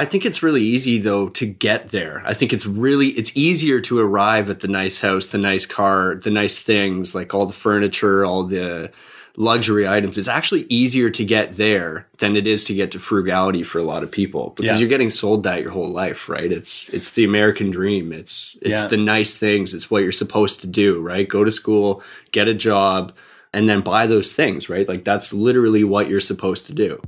I think it's really easy though to get there. I think it's really it's easier to arrive at the nice house, the nice car, the nice things, like all the furniture, all the luxury items. It's actually easier to get there than it is to get to frugality for a lot of people because Yeah. you're getting sold that your whole life, right? It's it's the American dream. It's it's Yeah. the nice things. It's what you're supposed to do, right? Go to school, get a job, and then buy those things, right? Like that's literally what you're supposed to do.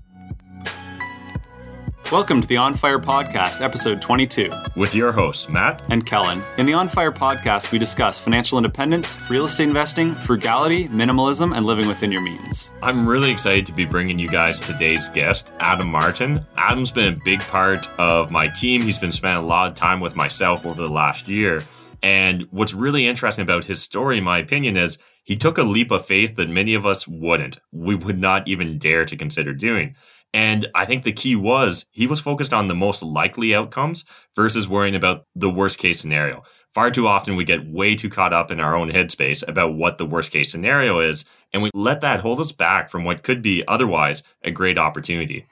Welcome to the On Fire Podcast, episode 22. with your hosts, Matt. And Kellen. In the On Fire Podcast, we discuss financial independence, real estate investing, frugality, minimalism, and living within your means. I'm really excited to be bringing you guys today's guest, Adam Martin. Adam's been a big part of my team. He's been spending a lot of time with myself over the last year. And what's really interesting about his story, in my opinion, is he took a leap of faith that many of us wouldn't. We would not even dare to consider doing. And I think the key was he was focused on the most likely outcomes versus worrying about the worst case scenario. Far too often we get way too caught up in our own headspace about what the worst case scenario is, and we let that hold us back from what could be otherwise a great opportunity.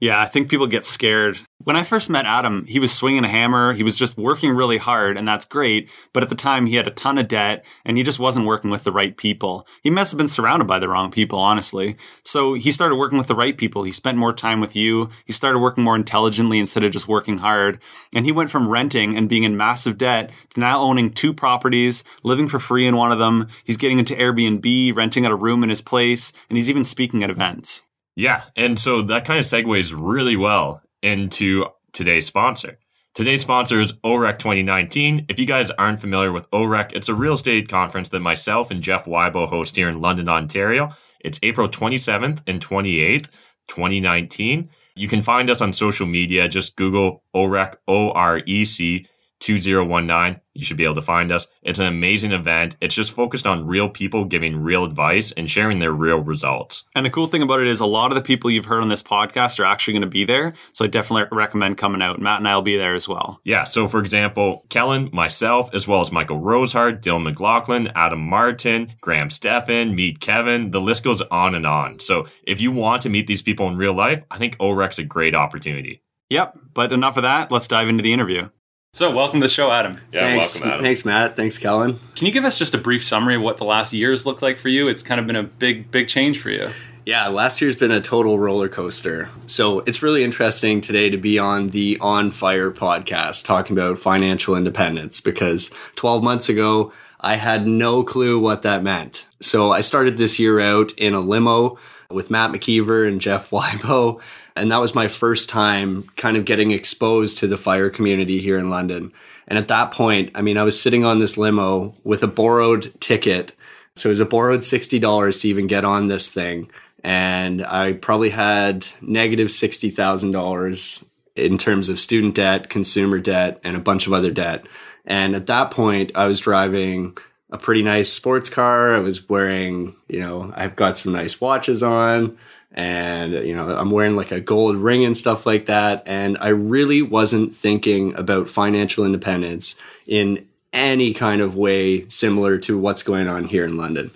Yeah, I think people get scared. When I first met Adam, he was swinging a hammer. He was just working really hard, and that's great. But at the time, he had a ton of debt, and he just wasn't working with the right people. He must have been surrounded by the wrong people, honestly. So he started working with the right people. He spent more time with you. He started working more intelligently instead of just working hard. And he went from renting and being in massive debt to now owning two properties, living for free in one of them. He's getting into Airbnb, renting out a room in his place, and he's even speaking at events. Yeah, and so that kind of segues really well into today's sponsor. Today's sponsor is OREC 2019. If you guys aren't familiar with OREC, it's a real estate conference that myself and Jeff Weibo host here in London, Ontario. It's April 27th and 28th, 2019. You can find us on social media. Just Google OREC, O R E C 2019. You should be able to find us. It's an amazing event. It's just focused on real people giving real advice and sharing their real results. And the cool thing about it is a lot of the people you've heard on this podcast are actually going to be there. So I definitely recommend coming out. Matt and I will be there as well. Yeah, so for example, Kellen, myself, as well as Michael Rosehart, Dylan McLaughlin, Adam Martin, Graham Stephan, Meet Kevin, the list goes on and on. So if you want to meet these people in real life, I think OREC's a great opportunity. Yep. But enough of that. Let's dive into the interview. So, welcome to the show, Adam. thanks, thanks, Matt. Thanks, Kellen. Can you give us just a brief summary of what the last years looked like for you? It's kind of been a big, big change for you. Yeah, last year's been a total roller coaster. So it's really interesting today to be on the On Fire podcast talking about financial independence because 12 months ago, I had no clue what that meant. So I started this year out in a limo with Matt McKeever and Jeff Weibo. And that was my first time kind of getting exposed to the fire community here in London. And at that point, I mean, I was sitting on this limo with a borrowed ticket. So it was a borrowed $60 to even get on this thing. And I probably had negative $60,000 in terms of student debt, consumer debt, and a bunch of other debt. And at that point, I was driving a pretty nice sports car. I was wearing, you know, I've got some nice watches on and, you know, I'm wearing like a gold ring and stuff like that. And I really wasn't thinking about financial independence in any kind of way similar to what's going on here in London.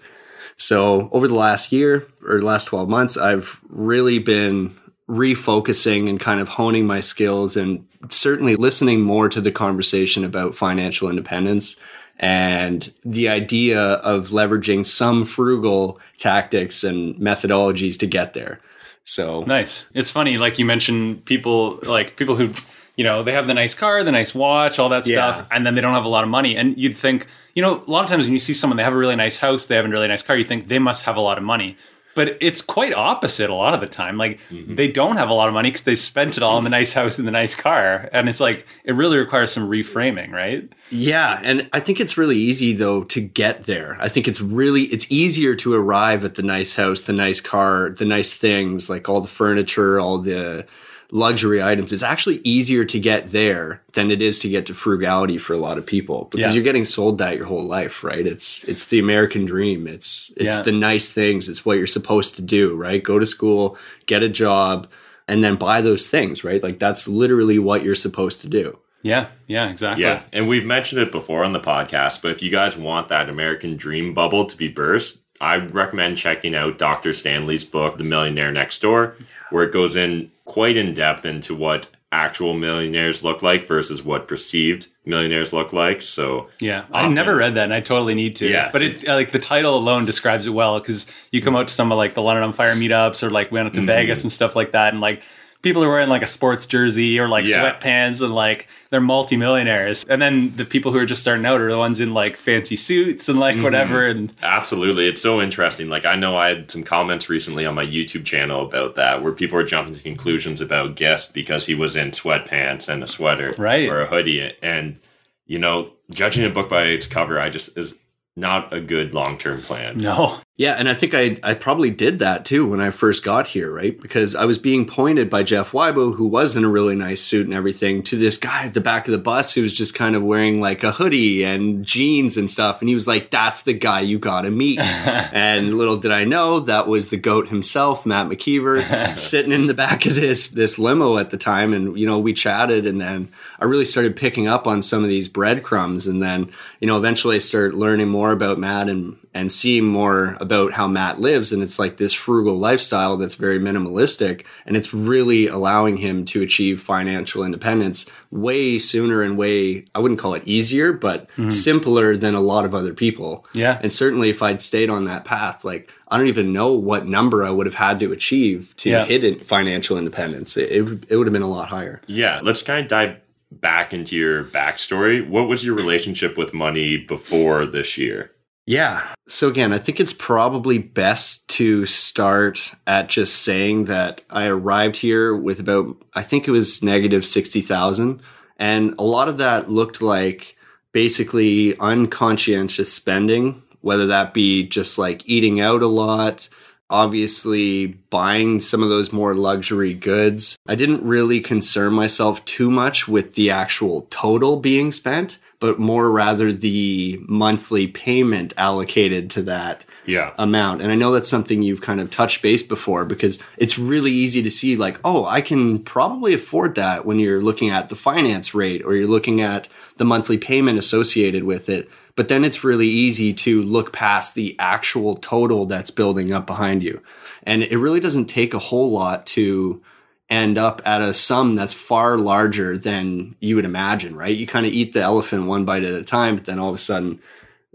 So over the last year or last 12 months, I've really been refocusing and kind of honing my skills and certainly listening more to the conversation about financial independence and the idea of leveraging some frugal tactics and methodologies to get there. So Nice. It's funny, like you mentioned, people like people who, you know, they have the nice car, the nice watch, all that Yeah. stuff, and then they don't have a lot of money. And you'd think, you know, a lot of times when you see someone they have a really nice house, they have a really nice car, you think they must have a lot of money. But it's quite opposite a lot of the time. Like mm-hmm. they don't have a lot of money because they spent it all in the nice house and the nice car, and it's like it really requires some reframing, right? Yeah, and I think it's really easy though to get there. I think it's really it's easier to arrive at the nice house, the nice car, the nice things, like all the furniture, all the luxury items. It's actually easier to get there than it is to get to frugality for a lot of people because Yeah. you're getting sold that your whole life, right? It's it's the American dream. It's it's Yeah. the nice things. It's what you're supposed to do, right? Go to school, get a job, and then buy those things, right? Like that's literally what you're supposed to do. Yeah, yeah, exactly. Yeah, and we've mentioned it before on the podcast, but if you guys want that American dream bubble to be burst, I recommend checking out Dr. Stanley's book, The Millionaire Next Door, where it goes in quite in depth into what actual millionaires look like versus what perceived millionaires look like. So yeah, I've never read that, and I totally need to. Yeah. but it's like the title alone describes it well because you come out to some of like the London on Fire meetups or like we went out to mm-hmm. Vegas and stuff like that, and like people are wearing like a sports jersey or like Yeah. sweatpants and like they're multimillionaires, and then the people who are just starting out are the ones in like fancy suits and like mm-hmm. whatever, and Absolutely. It's so interesting. Like I know I had some comments recently on my YouTube channel about that where people are jumping to conclusions about Guest because he was in sweatpants and a sweater Right. or a hoodie and you know, judging a book by its cover I just is not a good long-term plan. no, Yeah, and I think I I probably did that too when I first got here, right? Because I was being pointed by Jeff Weibo, who was in a really nice suit and everything, to this guy at the back of the bus who was just kind of wearing like a hoodie and jeans and stuff, and he was like, "That's the guy you got to meet." and little did I know that was the goat himself, Matt McKeever, sitting in the back of this this limo at the time, and you know we chatted, and then I really started picking up on some of these breadcrumbs, and then you know eventually I started learning more about Matt and and seeing more about how Matt lives. And it's like this frugal lifestyle that's very minimalistic. And it's really allowing him to achieve financial independence way sooner and way, I wouldn't call it easier, but mm-hmm. simpler than a lot of other people. Yeah. And certainly if I'd stayed on that path, like I don't even know what number I would have had to achieve to Yeah. hit it- financial independence. It, it, it would have been a lot higher. Yeah, let's kind of dive back into your backstory. What was your relationship with money before this year? Yeah. So again, I think it's probably best to start at just saying that I arrived here with about I think it was negative 60,000 and a lot of that looked like basically unconscientious spending, whether that be just like eating out a lot, obviously buying some of those more luxury goods. I didn't really concern myself too much with the actual total being spent, but more rather the monthly payment allocated to that Yeah. amount. And I know that's something you've kind of touched base before because it's really easy to see like, oh, I can probably afford that when you're looking at the finance rate or you're looking at the monthly payment associated with it. But then it's really easy to look past the actual total that's building up behind you. And it really doesn't take a whole lot to end up at a sum that's far larger than you would imagine, right? You kind of eat the elephant one bite at a time, but then all of a sudden,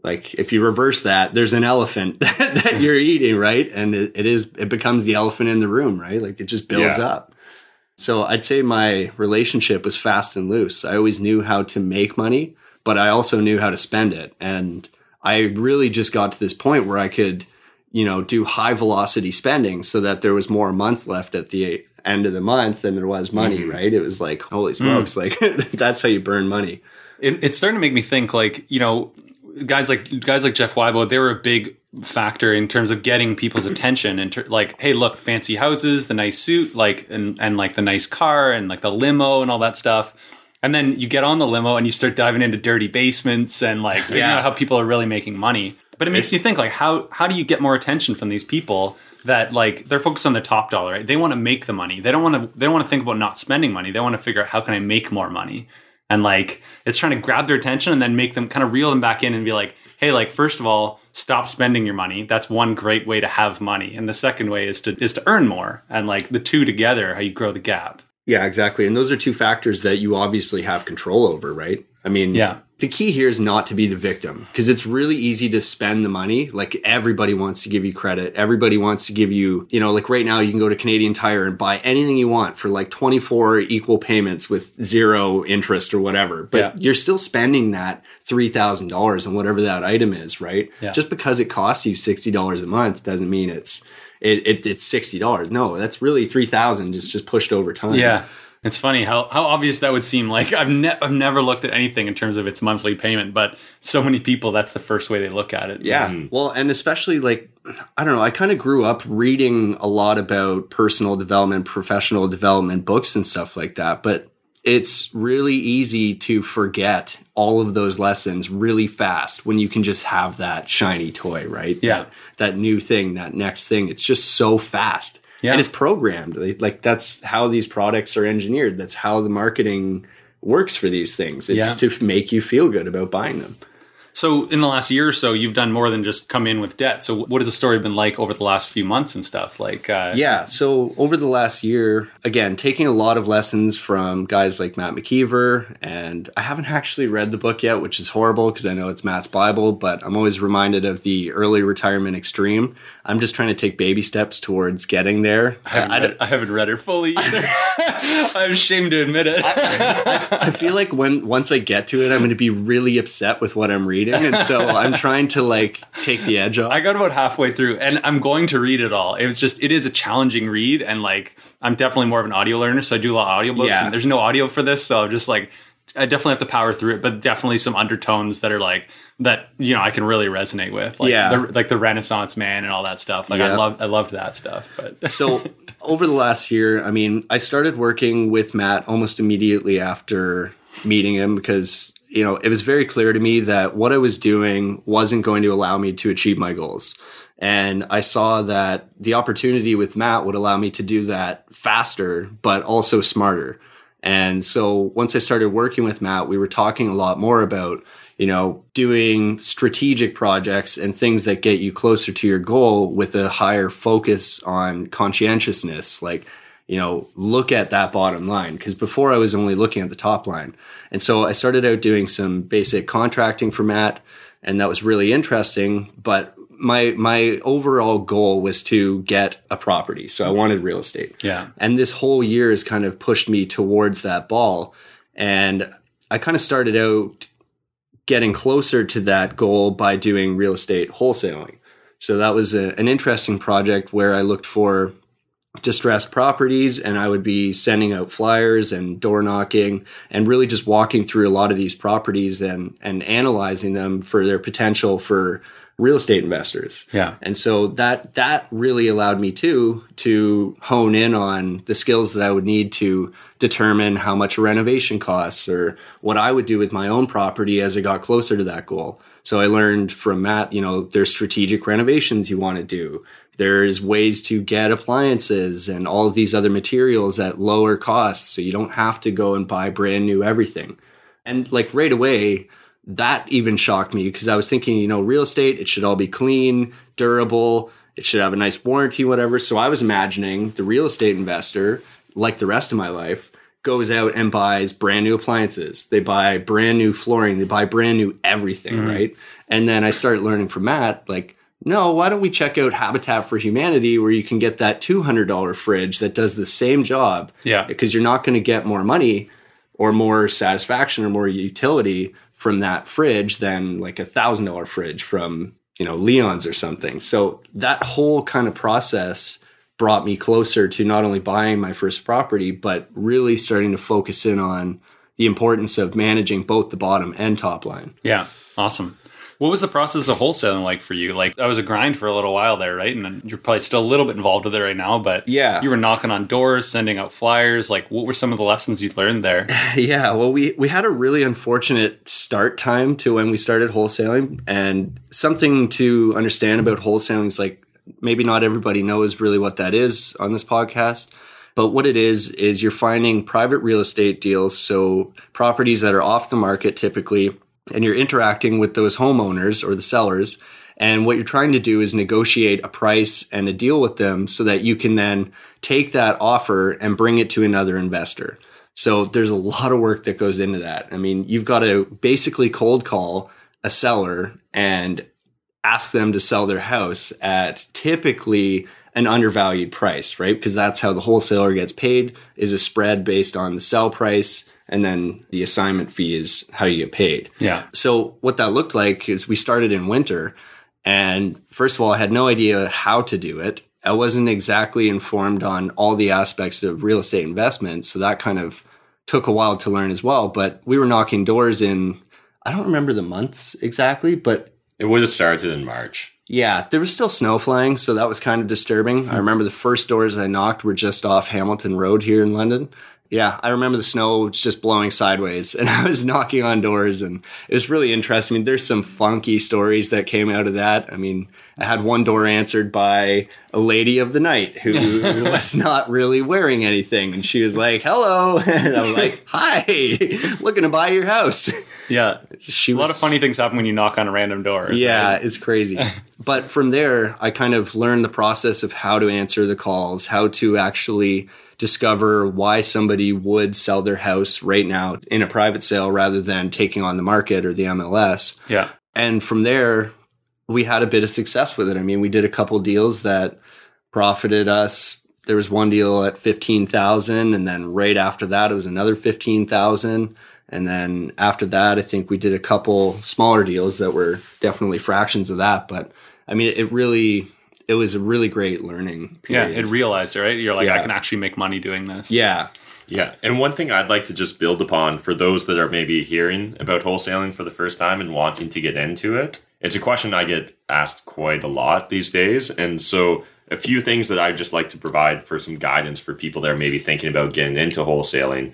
like if you reverse that, there's an elephant that you're eating, right? And it, it is, it becomes the elephant in the room, right? Like it just builds Yeah. up. So I'd say my relationship was fast and loose. I always knew how to make money, but I also knew how to spend it. And I really just got to this point where I could, you know, do high velocity spending so that there was more a month left at the end of the month than there was money, mm-hmm. right? It was like, holy mm. smokes, like that's how you burn money. it, it's starting to make me think like you know guys like guys like Jeff Weibo they were a big factor in terms of getting people's attention and ter- like hey look fancy houses the nice suit like and and like the nice car and like the limo and all that stuff and then you get on the limo and you start diving into dirty basements and like figuring Yeah. out how people are really making money but it makes me think like how how do you get more attention from these people that like they're focused on the top dollar right? They want to make the money. They don't want to they don't want to think about not spending money. They want to figure out how can i make more money? And like it's trying to grab their attention and then make them kind of reel them back in and be like hey like first of all stop spending your money. That's one great way to have money. And the second way is to is to earn more and like the two together how you grow the gap. Yeah, exactly. And those are two factors that you obviously have control over, right? I mean, Yeah. The key here is not to be the victim because it's really easy to spend the money. Like everybody wants to give you credit. Everybody wants to give you, you know, like right now you can go to Canadian Tire and buy anything you want for like 24 equal payments with zero interest or whatever. But Yeah. you're still spending that $3,000 on whatever that item is, right? Yeah. Just because it costs you $60 a month doesn't mean it's it, it, it's sixty dollars. No, that's really three thousand. Just just pushed over time. yeah it's funny how, how obvious that would seem like I've, ne- I've never looked at anything in terms of its monthly payment but so many people that's the first way they look at it Yeah. Mm-hmm. Well, and especially like, I don't know, I kind of grew up reading a lot about personal development, professional development books and stuff like that. But it's really easy to forget all of those lessons really fast when you can just have that shiny toy, right? Yeah. That, that new thing, that next thing. It's just so fast. Yeah. And it's programmed. Like- that's how these products are engineered. That's how the marketing works for these things. It's Yeah. to make you feel good about buying them. So, in the last year or so, you've done more than just come in with debt. So, what has the story been like over the last few months and stuff? Like, uh, Yeah. So over the last year, again, taking a lot of lessons from guys like Matt McKeever, and I haven't actually read the book yet, which is horrible because I know it's Matt's Bible, but I'm always reminded of the early retirement extreme. I'm just trying to take baby steps towards getting there. I haven't, I, read, I haven't read it fully either. I'm ashamed to admit it. I feel like when once I get to it, I'm going to be really upset with what I'm reading, and so I'm trying to like take the edge off. I got about halfway through, and I'm going to read it all. It's just it is a challenging read, and like I'm definitely more of an audio learner, so I do a lot of audiobooks, Yeah. and there's no audio for this, so I'm just like I definitely have to power through it, but definitely some undertones that are like that you know I can really resonate with, like Yeah. the, like the Renaissance man and all that stuff. Like I love I loved that stuff, but so over the last year, I mean, I started working with Matt almost immediately after meeting him because you know it was very clear to me that what I was doing wasn't going to allow me to achieve my goals. And I saw that the opportunity with Matt would allow me to do that faster, but also smarter. And so once I started working with Matt, we were talking a lot more about, you know, doing strategic projects and things that get you closer to your goal with a higher focus on conscientiousness. Like, you know, look at that bottom line. Cause before I was only looking at the top line. And so I started out doing some basic contracting for Matt, and that was really interesting. But my my overall goal was to get a property. So I wanted real estate. Yeah. And this whole year has kind of pushed me towards that ball. And I kind of started out getting closer to that goal by doing real estate wholesaling. So that was a, an interesting project where I looked for distressed properties and I would be sending out flyers and door knocking and really just walking through a lot of these properties and and analyzing them for their potential for real estate investors. Yeah. And so that that really allowed me too to hone in on the skills that I would need to determine how much a renovation costs or what I would do with my own property as I got closer to that goal. So I learned from Matt, you know, there's strategic renovations you want to do. There's ways to get appliances and all of these other materials at lower costs so you don't have to go and buy brand new everything. And like right away, that even shocked me because I was thinking, you know, real estate, it should all be clean, durable, it should have a nice warranty, whatever. So I was imagining the real estate investor, like the rest of my life, goes out and buys brand new appliances. They buy brand new flooring, they buy brand new everything, mm-hmm. right? And then I started learning from Matt, like, no, why don't we check out Habitat for Humanity where you can get that $200 fridge that does the same job? Yeah. Because you're not going to get more money or more satisfaction or more utility from that fridge than like a thousand dollar fridge from you know Leon's or something. So that whole kind of process brought me closer to not only buying my first property, but really starting to focus in on the importance of managing both the bottom and top line. Yeah, awesome. What was the process of wholesaling like for you? Like that was a grind for a little while there, right? And you're probably still a little bit involved with it right now, but Yeah. you were knocking on doors, sending out flyers. Like, what were some of the lessons you learned there? Yeah, well, we we had a really unfortunate start time to when we started wholesaling, and something to understand about wholesaling is like maybe not everybody knows really what that is on this podcast. But what it is is you're finding private real estate deals, so properties that are off the market typically, and you're interacting with those homeowners or the sellers. And what you're trying to do is negotiate a price and a deal with them so that you can then take that offer and bring it to another investor. So there's a lot of work that goes into that. I mean, you've got to basically cold call a seller and ask them to sell their house at typically an undervalued price, right? Because that's how the wholesaler gets paid is a spread based on the sell price and then the assignment fee is how you get paid. Yeah. So what that looked like is we started in winter and first of all I had no idea how to do it. I wasn't exactly informed on all the aspects of real estate investment, so that kind of took a while to learn as well, but we were knocking doors in I don't remember the months exactly, but It would have started in March. yeah, there was still snow flying, so that was kind of disturbing. I remember the first doors I knocked were just off Hamilton Road here in London. Yeah, I remember the snow was just blowing sideways, and I was knocking on doors, and it was really interesting. I mean, there's some funky stories that came out of that. I mean, I had one door answered by a lady of the night who was not really wearing anything, and she was like, "Hello," and I'm like, "Hi, looking to buy your house." Yeah. she A was lot of funny things happen when you knock on a random door. Yeah, right? it's crazy. but from there, I kind of learned the process of how to answer the calls, how to actually discover why somebody would sell their house right now in a private sale rather than taking on the market or the MLS. Yeah. And from there, we had a bit of success with it. I mean, we did a couple deals that profited us. There was one deal at 15,000 and then right after that it was another 15,000 and then after that I think we did a couple smaller deals that were definitely fractions of that, but I mean it really it was a really great learning Yeah. It realized it, right? You're like, I can actually make money doing this. yeah. Yeah. And one thing I'd like to just build upon for those that are maybe hearing about wholesaling for the first time and wanting to get into it, it's a question I get asked quite a lot these days. And so, a few things that I'd just like to provide for some guidance for people that are maybe thinking about getting into wholesaling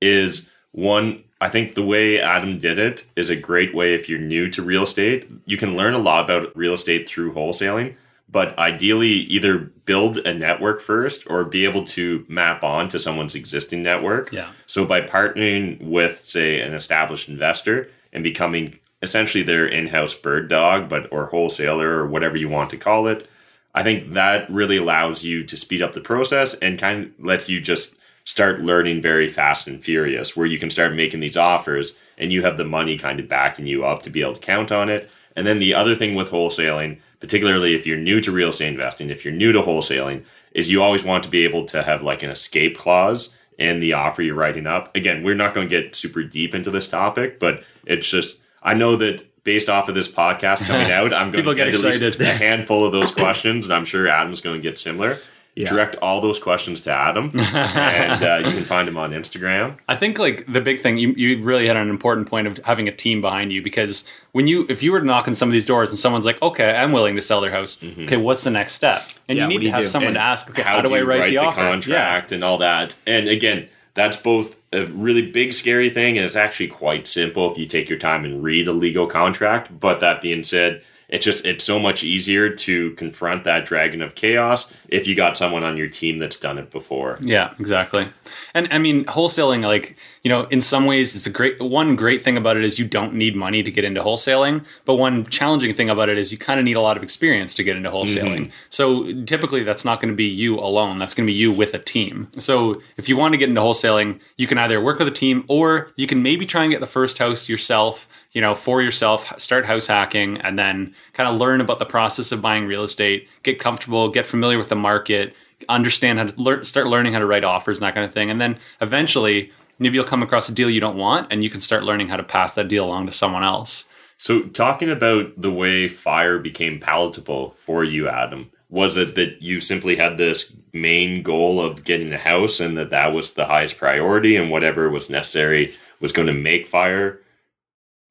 is one, I think the way Adam did it is a great way if you're new to real estate. You can learn a lot about real estate through wholesaling, but ideally either build a network first or be able to map on to someone's existing network. Yeah. So by partnering with, say, an established investor and becoming essentially their in-house bird dog, but or wholesaler or whatever you want to call it, I think that really allows you to speed up the process and kind of lets you just start learning very fast and furious, where you can start making these offers and you have the money kind of backing you up to be able to count on it. And then the other thing with wholesaling, particularly if you're new to real estate investing, if you're new to wholesaling, is you always want to be able to have like an escape clause in the offer you're writing up. Again, we're not going to get super deep into this topic, but it's just I know that based off of this podcast coming out, I'm going People to get, get at least a handful of those questions, and I'm sure Adam's going to get similar. Yeah. Direct all those questions to Adam, and uh, you can find him on Instagram. I think like the big thing you you really had an important point of having a team behind you because when you if you were to knock on some of these doors and someone's like okay I'm willing to sell their house okay what's the next step and Yeah, you need to you have do? someone And to ask okay how, do, I you write, the, offer contract and all that? And again, that's both a really big scary thing, and it's actually quite simple if you take your time and read a legal contract. But that being said, it's just it's so much easier to confront that dragon of chaos if you got someone on your team that's done it before. Yeah, exactly. And I mean, wholesaling, like, you know, in some ways, it's a great one great thing about it is you don't need money to get into wholesaling. But one challenging thing about it is you kind of need a lot of experience to get into wholesaling. Mm-hmm. So typically, that's not going to be you alone. That's going to be you with a team. So if you want to get into wholesaling, you can either work with a team or you can maybe try and get the first house yourself, you know, for yourself, start house hacking, and then kind of learn about the process of buying real estate, get comfortable, get familiar with the market, understand how to learn, start learning how to write offers and that kind of thing. And then eventually, maybe you'll come across a deal you don't want and you can start learning how to pass that deal along to someone else. So, talking about the way fire became palatable for you, Adam, was it that you simply had this main goal of getting a house and that that was the highest priority and whatever was necessary was going to make fire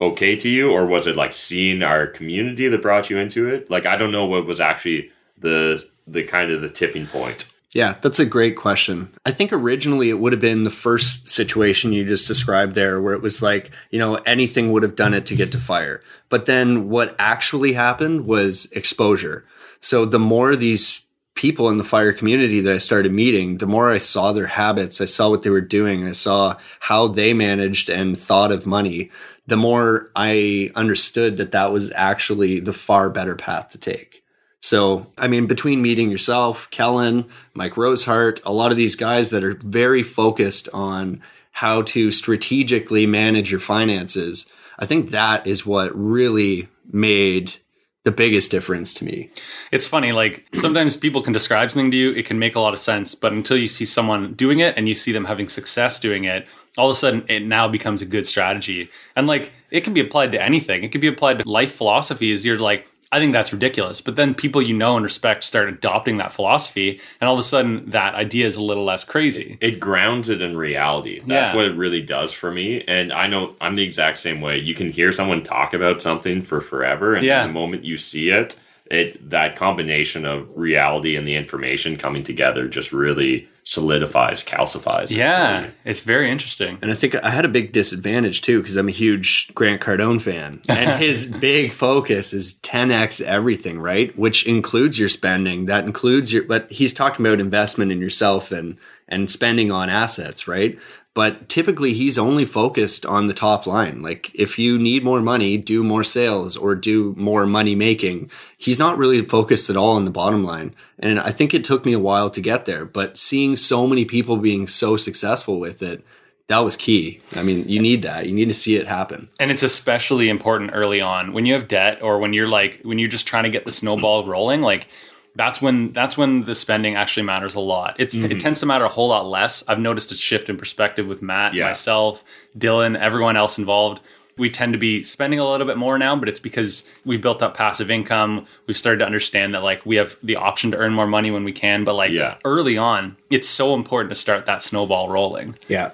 okay to you? Or was it like seeing our community that brought you into it? Like, I don't know what was actually the the kind of the tipping point. Yeah, that's a great question. I think originally it would have been the first situation you just described there, where it was like, you know, anything would have done it to get to fire. But then what actually happened was exposure. So the more these people in the fire community that I started meeting, the more I saw their habits, I saw what they were doing, I saw how they managed and thought of money, the more I understood that that was actually the far better path to take. So, I mean, between meeting yourself, Kellen, Mike Rosehart, a lot of these guys that are very focused on how to strategically manage your finances, I think that is what really made the biggest difference to me. It's funny, like sometimes people can describe something to you, it can make a lot of sense, but until you see someone doing it and you see them having success doing it, all of a sudden it now becomes a good strategy. And like it can be applied to anything. It can be applied to life philosophies. You're like, I think that's ridiculous. But then people you know and respect start adopting that philosophy, and all of a sudden that idea is a little less crazy. it grounds it in reality. That's Yeah. what it really does for me. And I know I'm the exact same way. You can hear someone talk about something for forever, and Yeah. the moment you see it, it that combination of reality and the information coming together just really solidifies, calcifies. Yeah, me. it's very interesting. And I think I had a big disadvantage too because I'm a huge Grant Cardone fan. And his big focus is 10x everything, right? Which includes your spending. That includes your but he's talking about investment in yourself and and spending on assets, right? But typically he's only focused on the top line. Like if you need more money, do more sales or do more money making. He's not really focused at all on the bottom line. And I think it took me a while to get there, but seeing so many people being so successful with it, that was key. I mean, you need that. You need to see it happen. And it's especially important early on when you have debt or when you're like when you're just trying to get the snowball rolling, like that's when that's when the spending actually matters a lot. It's mm-hmm. it tends to matter a whole lot less. I've noticed a shift in perspective with Matt, yeah. myself, Dylan, everyone else involved. We tend to be spending a little bit more now, but it's because we've built up passive income. We've started to understand that like we have the option to earn more money when we can, but like yeah. early on, it's so important to start that snowball rolling. Yeah.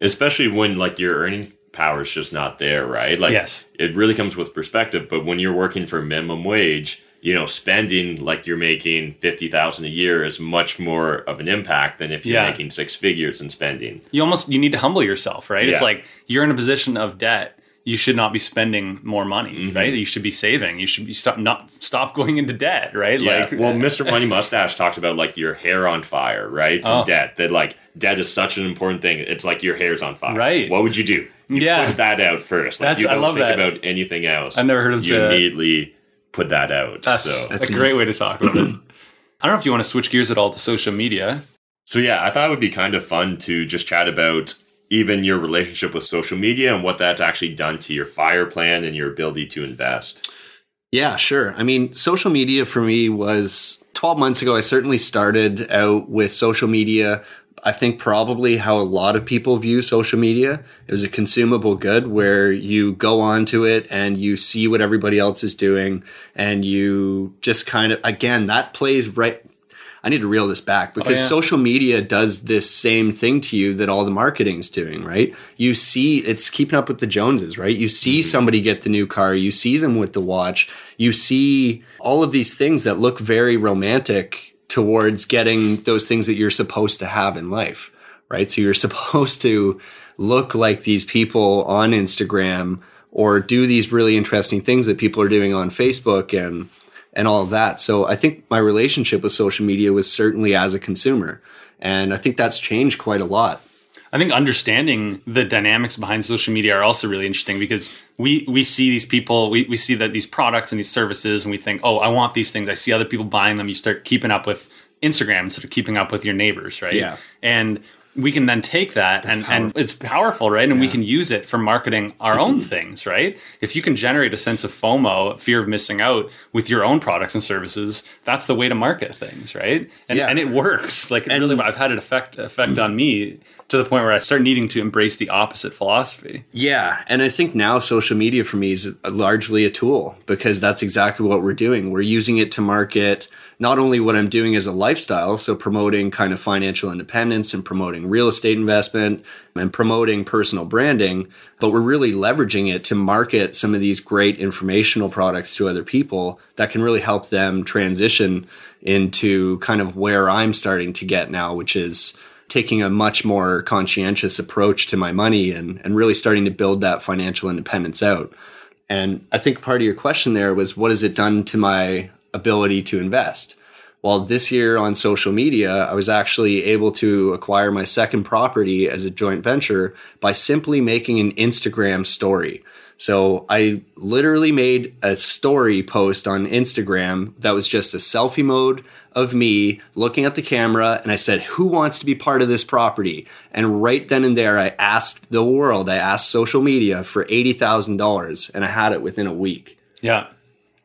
Especially when like your earning power is just not there, right? Like yes. it really comes with perspective, but when you're working for minimum wage, you know, spending like you're making fifty thousand a year is much more of an impact than if you're yeah. making six figures in spending. You almost you need to humble yourself, right? Yeah. It's like you're in a position of debt. You should not be spending more money, mm-hmm. right? You should be saving. You should be stop not stop going into debt, right? Yeah. Like, well, Mr. Money Mustache talks about like your hair on fire, right? From oh. debt. That like debt is such an important thing. It's like your hair's on fire. Right. What would you do? You yeah. put that out first. Like That's, you don't I love think that. about anything else. I've never heard of you immediately put that out. That's, so that's a great way to talk about it. I don't know if you want to switch gears at all to social media. So yeah, I thought it would be kind of fun to just chat about even your relationship with social media and what that's actually done to your fire plan and your ability to invest. Yeah, sure. I mean, social media for me was 12 months ago. I certainly started out with social media I think probably how a lot of people view social media. It was a consumable good where you go onto it and you see what everybody else is doing and you just kind of, again, that plays right. I need to reel this back because oh, yeah. social media does this same thing to you that all the marketing's doing, right? You see, it's keeping up with the Joneses, right? You see mm-hmm. somebody get the new car, you see them with the watch, you see all of these things that look very romantic towards getting those things that you're supposed to have in life, right? So you're supposed to look like these people on Instagram or do these really interesting things that people are doing on Facebook and and all of that. So I think my relationship with social media was certainly as a consumer. And I think that's changed quite a lot. I think understanding the dynamics behind social media are also really interesting because we we see these people, we, we see that these products and these services, and we think, oh, I want these things. I see other people buying them. You start keeping up with Instagram instead of keeping up with your neighbors, right? Yeah. And we can then take that and, and it's powerful, right? And yeah. we can use it for marketing our own things, right? If you can generate a sense of FOMO, fear of missing out with your own products and services, that's the way to market things, right? And, yeah. and it works. Like really, I've had an effect effect on me to the point where I start needing to embrace the opposite philosophy. Yeah. And I think now social media for me is largely a tool because that's exactly what we're doing. We're using it to market not only what I'm doing as a lifestyle, so promoting kind of financial independence and promoting real estate investment and promoting personal branding, but we're really leveraging it to market some of these great informational products to other people that can really help them transition into kind of where I'm starting to get now, which is taking a much more conscientious approach to my money and, and really starting to build that financial independence out. And I think part of your question there was what has it done to my ability to invest? Well, this year on social media, I was actually able to acquire my second property as a joint venture by simply making an Instagram story. So I literally made a story post on Instagram that was just a selfie mode of me looking at the camera and I said, Who wants to be part of this property? And right then and there, I asked the world, I asked social media for $80,000 and I had it within a week. Yeah.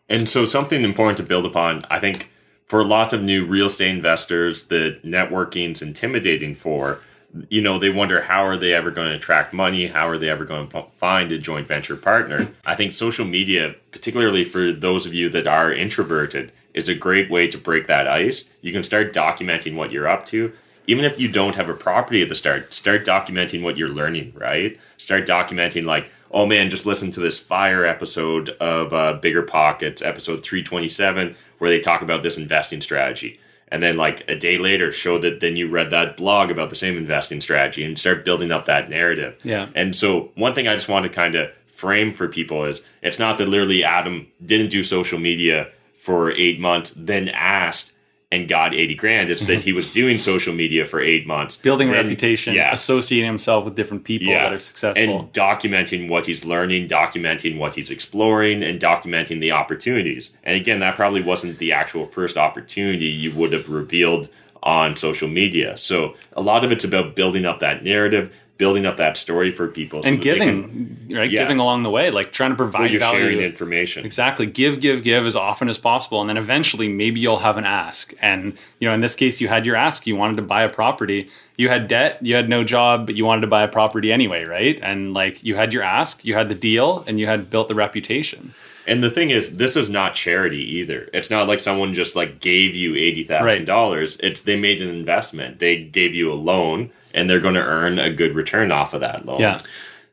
And so, something important to build upon, I think for lots of new real estate investors, the networking's intimidating for you know, they wonder how are they ever going to attract money? How are they ever going to find a joint venture partner? I think social media, particularly for those of you that are introverted, is a great way to break that ice. You can start documenting what you're up to. Even if you don't have a property at the start, start documenting what you're learning, right? Start documenting, like, oh man, just listen to this fire episode of uh, Bigger Pockets, episode 327, where they talk about this investing strategy. And then like a day later show that then you read that blog about the same investing strategy and start building up that narrative. Yeah. And so one thing i just want to kind of frame for people is it's not that literally adam didn't do social media for eight months then asked and got 80 grand. It's that mm-hmm. he was doing social media for eight months, building a reputation, Yeah. associating himself with different people that are successful. and documenting what he's learning, documenting what he's exploring, and documenting the opportunities. And again, that probably wasn't the actual first opportunity you would have revealed on social media. So a lot of it's about building up that narrative, building up that story for people, so and giving, can- right? Yeah. Giving along the way, like trying to well, provide you're value. sharing information. Exactly. Give, give, give as often as possible. And then eventually maybe you'll have an ask. And, you know, in this case, you had your ask. You wanted to buy a property. You had debt. You had no job, but you wanted to buy a property anyway, right? And like you had your ask, you had the deal, and you had built the reputation. And the thing is, this is not charity either. It's not like someone just like gave you eighty thousand dollars. It's they made an investment. They gave you a loan, and they're going to earn a good return off of that loan. Yeah.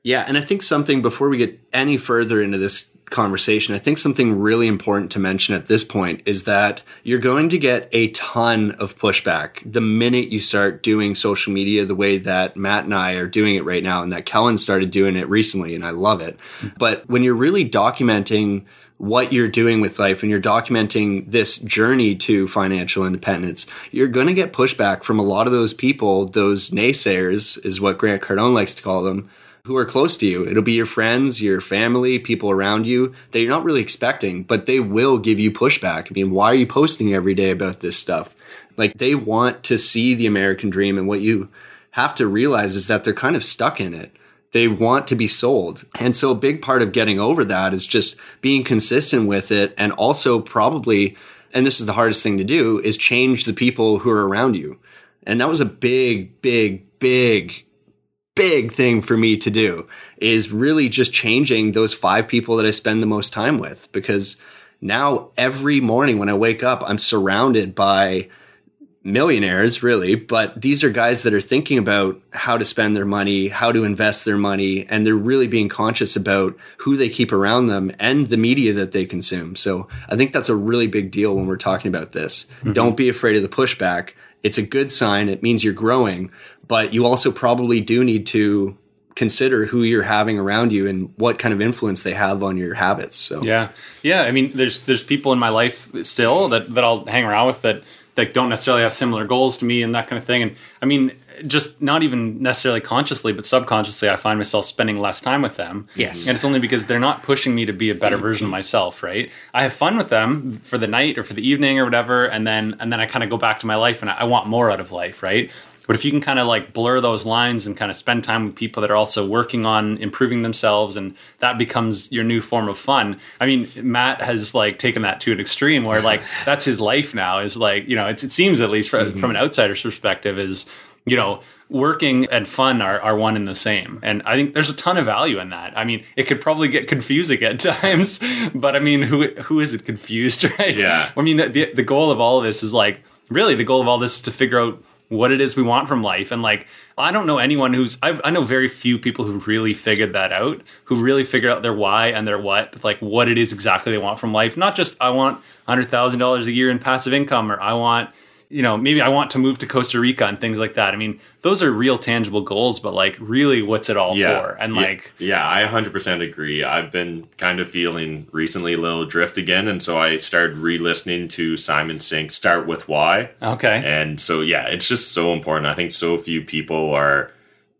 Yeah, and I think something before we get any further into this conversation, I think something really important to mention at this point is that you're going to get a ton of pushback the minute you start doing social media the way that Matt and I are doing it right now and that Kellen started doing it recently and I love it. But when you're really documenting what you're doing with life and you're documenting this journey to financial independence, you're going to get pushback from a lot of those people, those naysayers is what Grant Cardone likes to call them, who are close to you. It'll be your friends, your family, people around you that you're not really expecting, but they will give you pushback. I mean, why are you posting every day about this stuff? Like they want to see the American dream and what you have to realize is that they're kind of stuck in it they want to be sold. And so a big part of getting over that is just being consistent with it and also probably and this is the hardest thing to do is change the people who are around you. And that was a big big big big thing for me to do is really just changing those five people that I spend the most time with because now every morning when I wake up I'm surrounded by millionaires really but these are guys that are thinking about how to spend their money how to invest their money and they're really being conscious about who they keep around them and the media that they consume. So i think that's a really big deal when we're talking about this. Mm-hmm. Don't be afraid of the pushback. It's a good sign. It means you're growing but you also probably do need to consider who you're having around you and what kind of influence they have on your habits so. Yeah, yeah. I mean, there's there's people in my life still that that I'll hang around with that that don't necessarily have similar goals to me and that kind of thing. And I mean, just not even necessarily consciously, but subconsciously, I find myself spending less time with them. Yes. and it's only because they're not pushing me to be a better version of myself. Right? I have fun with them for the night or for the evening or whatever, and then and then I kind of go back to my life and I, I want more out of life. Right? But if you can kind of like blur those lines and kind of spend time with people that are also working on improving themselves and that becomes your new form of fun. I mean, Matt has like taken that to an extreme where like that's his life now is like, you know, it's, it seems at least from, mm-hmm. from an outsider's perspective is, you know, working and fun are, are one and the same. And I think there's a ton of value in that. I mean, it could probably get confusing at times, but I mean, who, who is it confused, right? Yeah. I mean, the, the, the goal of all of this is like, really the goal of all this is to figure out what it is we want from life. And like i don't know anyone who's I've, i know very few people who really figured that out who really figured out their why and their what like what it is exactly they want from life. Not just i want $100000 a year in passive income or i want you know maybe i want to move to costa rica and things like that. I mean those are real tangible goals but like really what's it all for? And Yeah. like yeah i 100% agree. I've been kind of feeling recently a little drift again and so i started re-listening to simon sinek start with why. Okay. And so yeah it's just so important. I think so few people are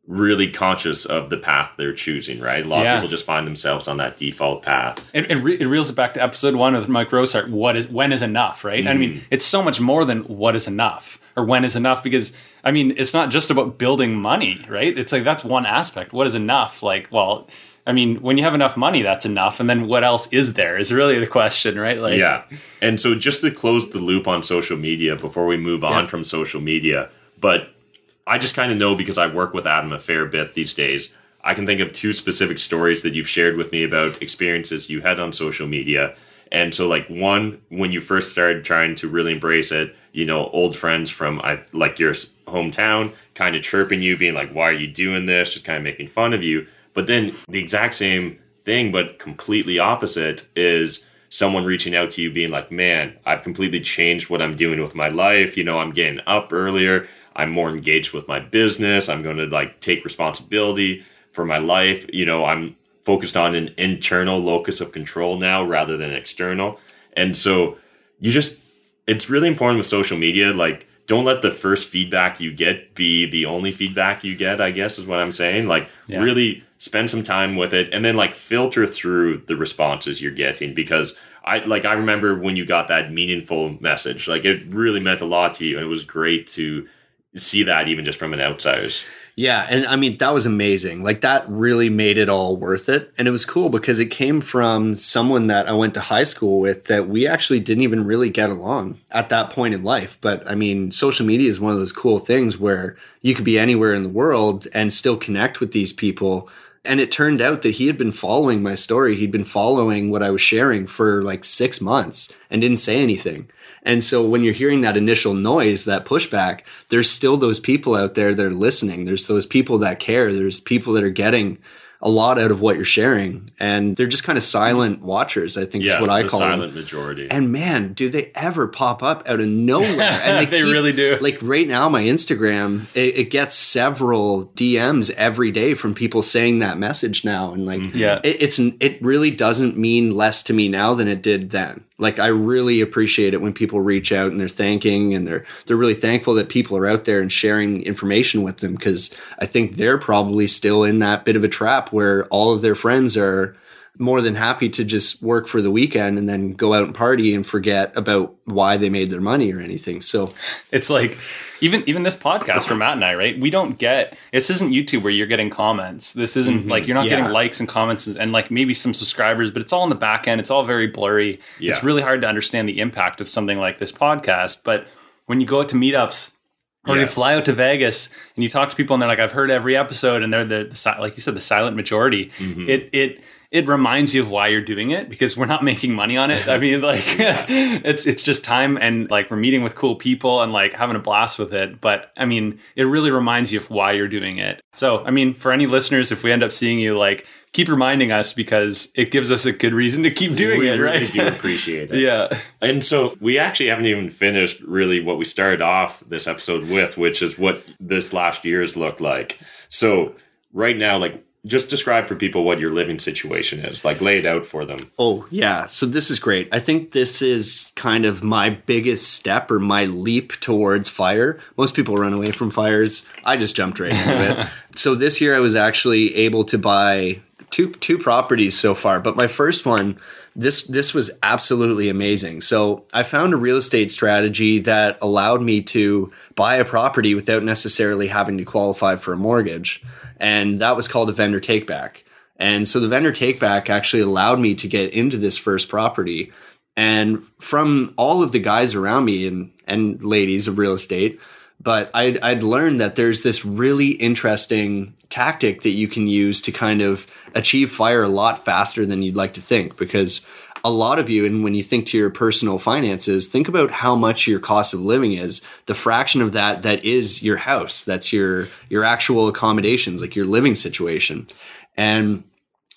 really conscious of the path they're choosing right a lot Yeah. of people just find themselves on that default path it, it, re- it reels it back to episode one with Mike Rosehart. What is when is enough, right? I mean, mm-hmm. it's so much more than what is enough or when is enough because I mean, it's not just about building money, right? It's like that's one aspect. What is enough? Like, well, I mean, when you have enough money, that's enough, and then what else is there? Is really the question, right? Like, yeah and so just to close the loop on social media before we move on Yeah. from social media but i just kind of know because i work with adam a fair bit these days. I can think of two specific stories that you've shared with me about experiences you had on social media. And so like one when you first started trying to really embrace it you know old friends from like your hometown kind of chirping you being like why are you doing this? Just kind of making fun of you. But then the exact same thing but completely opposite is someone reaching out to you being like man i've completely changed what i'm doing with my life. You know i'm getting up earlier i'm more engaged with my business i'm going to like take responsibility for my life you know i'm focused on an internal locus of control now rather than external and so you just it's really important with social media. Like, don't let the first feedback you get be the only feedback you get, I guess is what I'm saying. Like, Yeah. really spend some time with it and then like filter through the responses you're getting because I like I remember when you got that meaningful message. Like it really meant a lot to you and it was great to see that even just from an outsider's. Yeah, and I mean that was amazing. Like that really made it all worth it. And it was cool because it came from someone that I went to high school with that we actually didn't even really get along at that point in life. But I mean, social media is one of those cool things where you could be anywhere in the world and still connect with these people. And it turned out that he had been following my story. He'd been following what I was sharing for like 6 months and didn't say anything. And so when you're hearing that initial noise, that pushback, there's still those people out there that are listening. There's those people that care. There's people that are getting a lot out of what you're sharing. And they're just kind of silent watchers, I think is what I the call silent them. majority. And man, do they ever pop up out of nowhere? And They really do. Like right now, my Instagram, it, it gets several DMs every day from people saying that message now. And like, mm-hmm. Yeah. it, it's it really doesn't mean less to me now than it did then. Like I really appreciate it when people reach out and they're thanking and they're they're really thankful that people are out there and sharing information with them because I think they're probably still in that bit of a trap where all of their friends are more than happy to just work for the weekend and then go out and party and forget about why they made their money or anything. So It's like even even this podcast for Matt and I, right? We don't get this isn't YouTube where you're getting comments. This isn't mm-hmm. like you're not Yeah. getting likes and comments and, and like maybe some subscribers, but it's all in the back end. It's all very blurry. Yeah. It's really hard to understand the impact of something like this podcast. But when you go out to meetups or you fly out to Vegas and you talk to people and they're like, I've heard every episode, and they're the, the like you said, the silent majority. Mm-hmm. It it it reminds you of why you're doing it because we're not making money on it. I mean, like it's it's just time and like we're meeting with cool people and like having a blast with it. But I mean, it really reminds you of why you're doing it. So I mean, for any listeners, if we end up seeing you, like keep reminding us because it gives us a good reason to keep doing we it, really right? do appreciate it. yeah. And so we actually haven't even finished really what we started off this episode with, which is what this last year's looked like. So right now, like just describe for people what your living situation is. Like lay it out for them. Oh, yeah. So this is great. I think this is kind of my biggest step or my leap towards fire. Most people run away from fires. I just jumped right into it. So this year I was actually able to buy two two properties so far, but my first one this this was absolutely amazing. So I found a real estate strategy that allowed me to buy a property without necessarily having to qualify for a mortgage. And that was called a vendor takeback. And so the vendor takeback actually allowed me to get into this first property. And from all of the guys around me and, and ladies of real estate, but I'd, I'd learned that there's this really interesting tactic that you can use to kind of achieve fire a lot faster than you'd like to think. Because a lot of you, and when you think to your personal finances, think about how much your cost of living is. The fraction of that that is your house, that's your your actual accommodations, like your living situation. And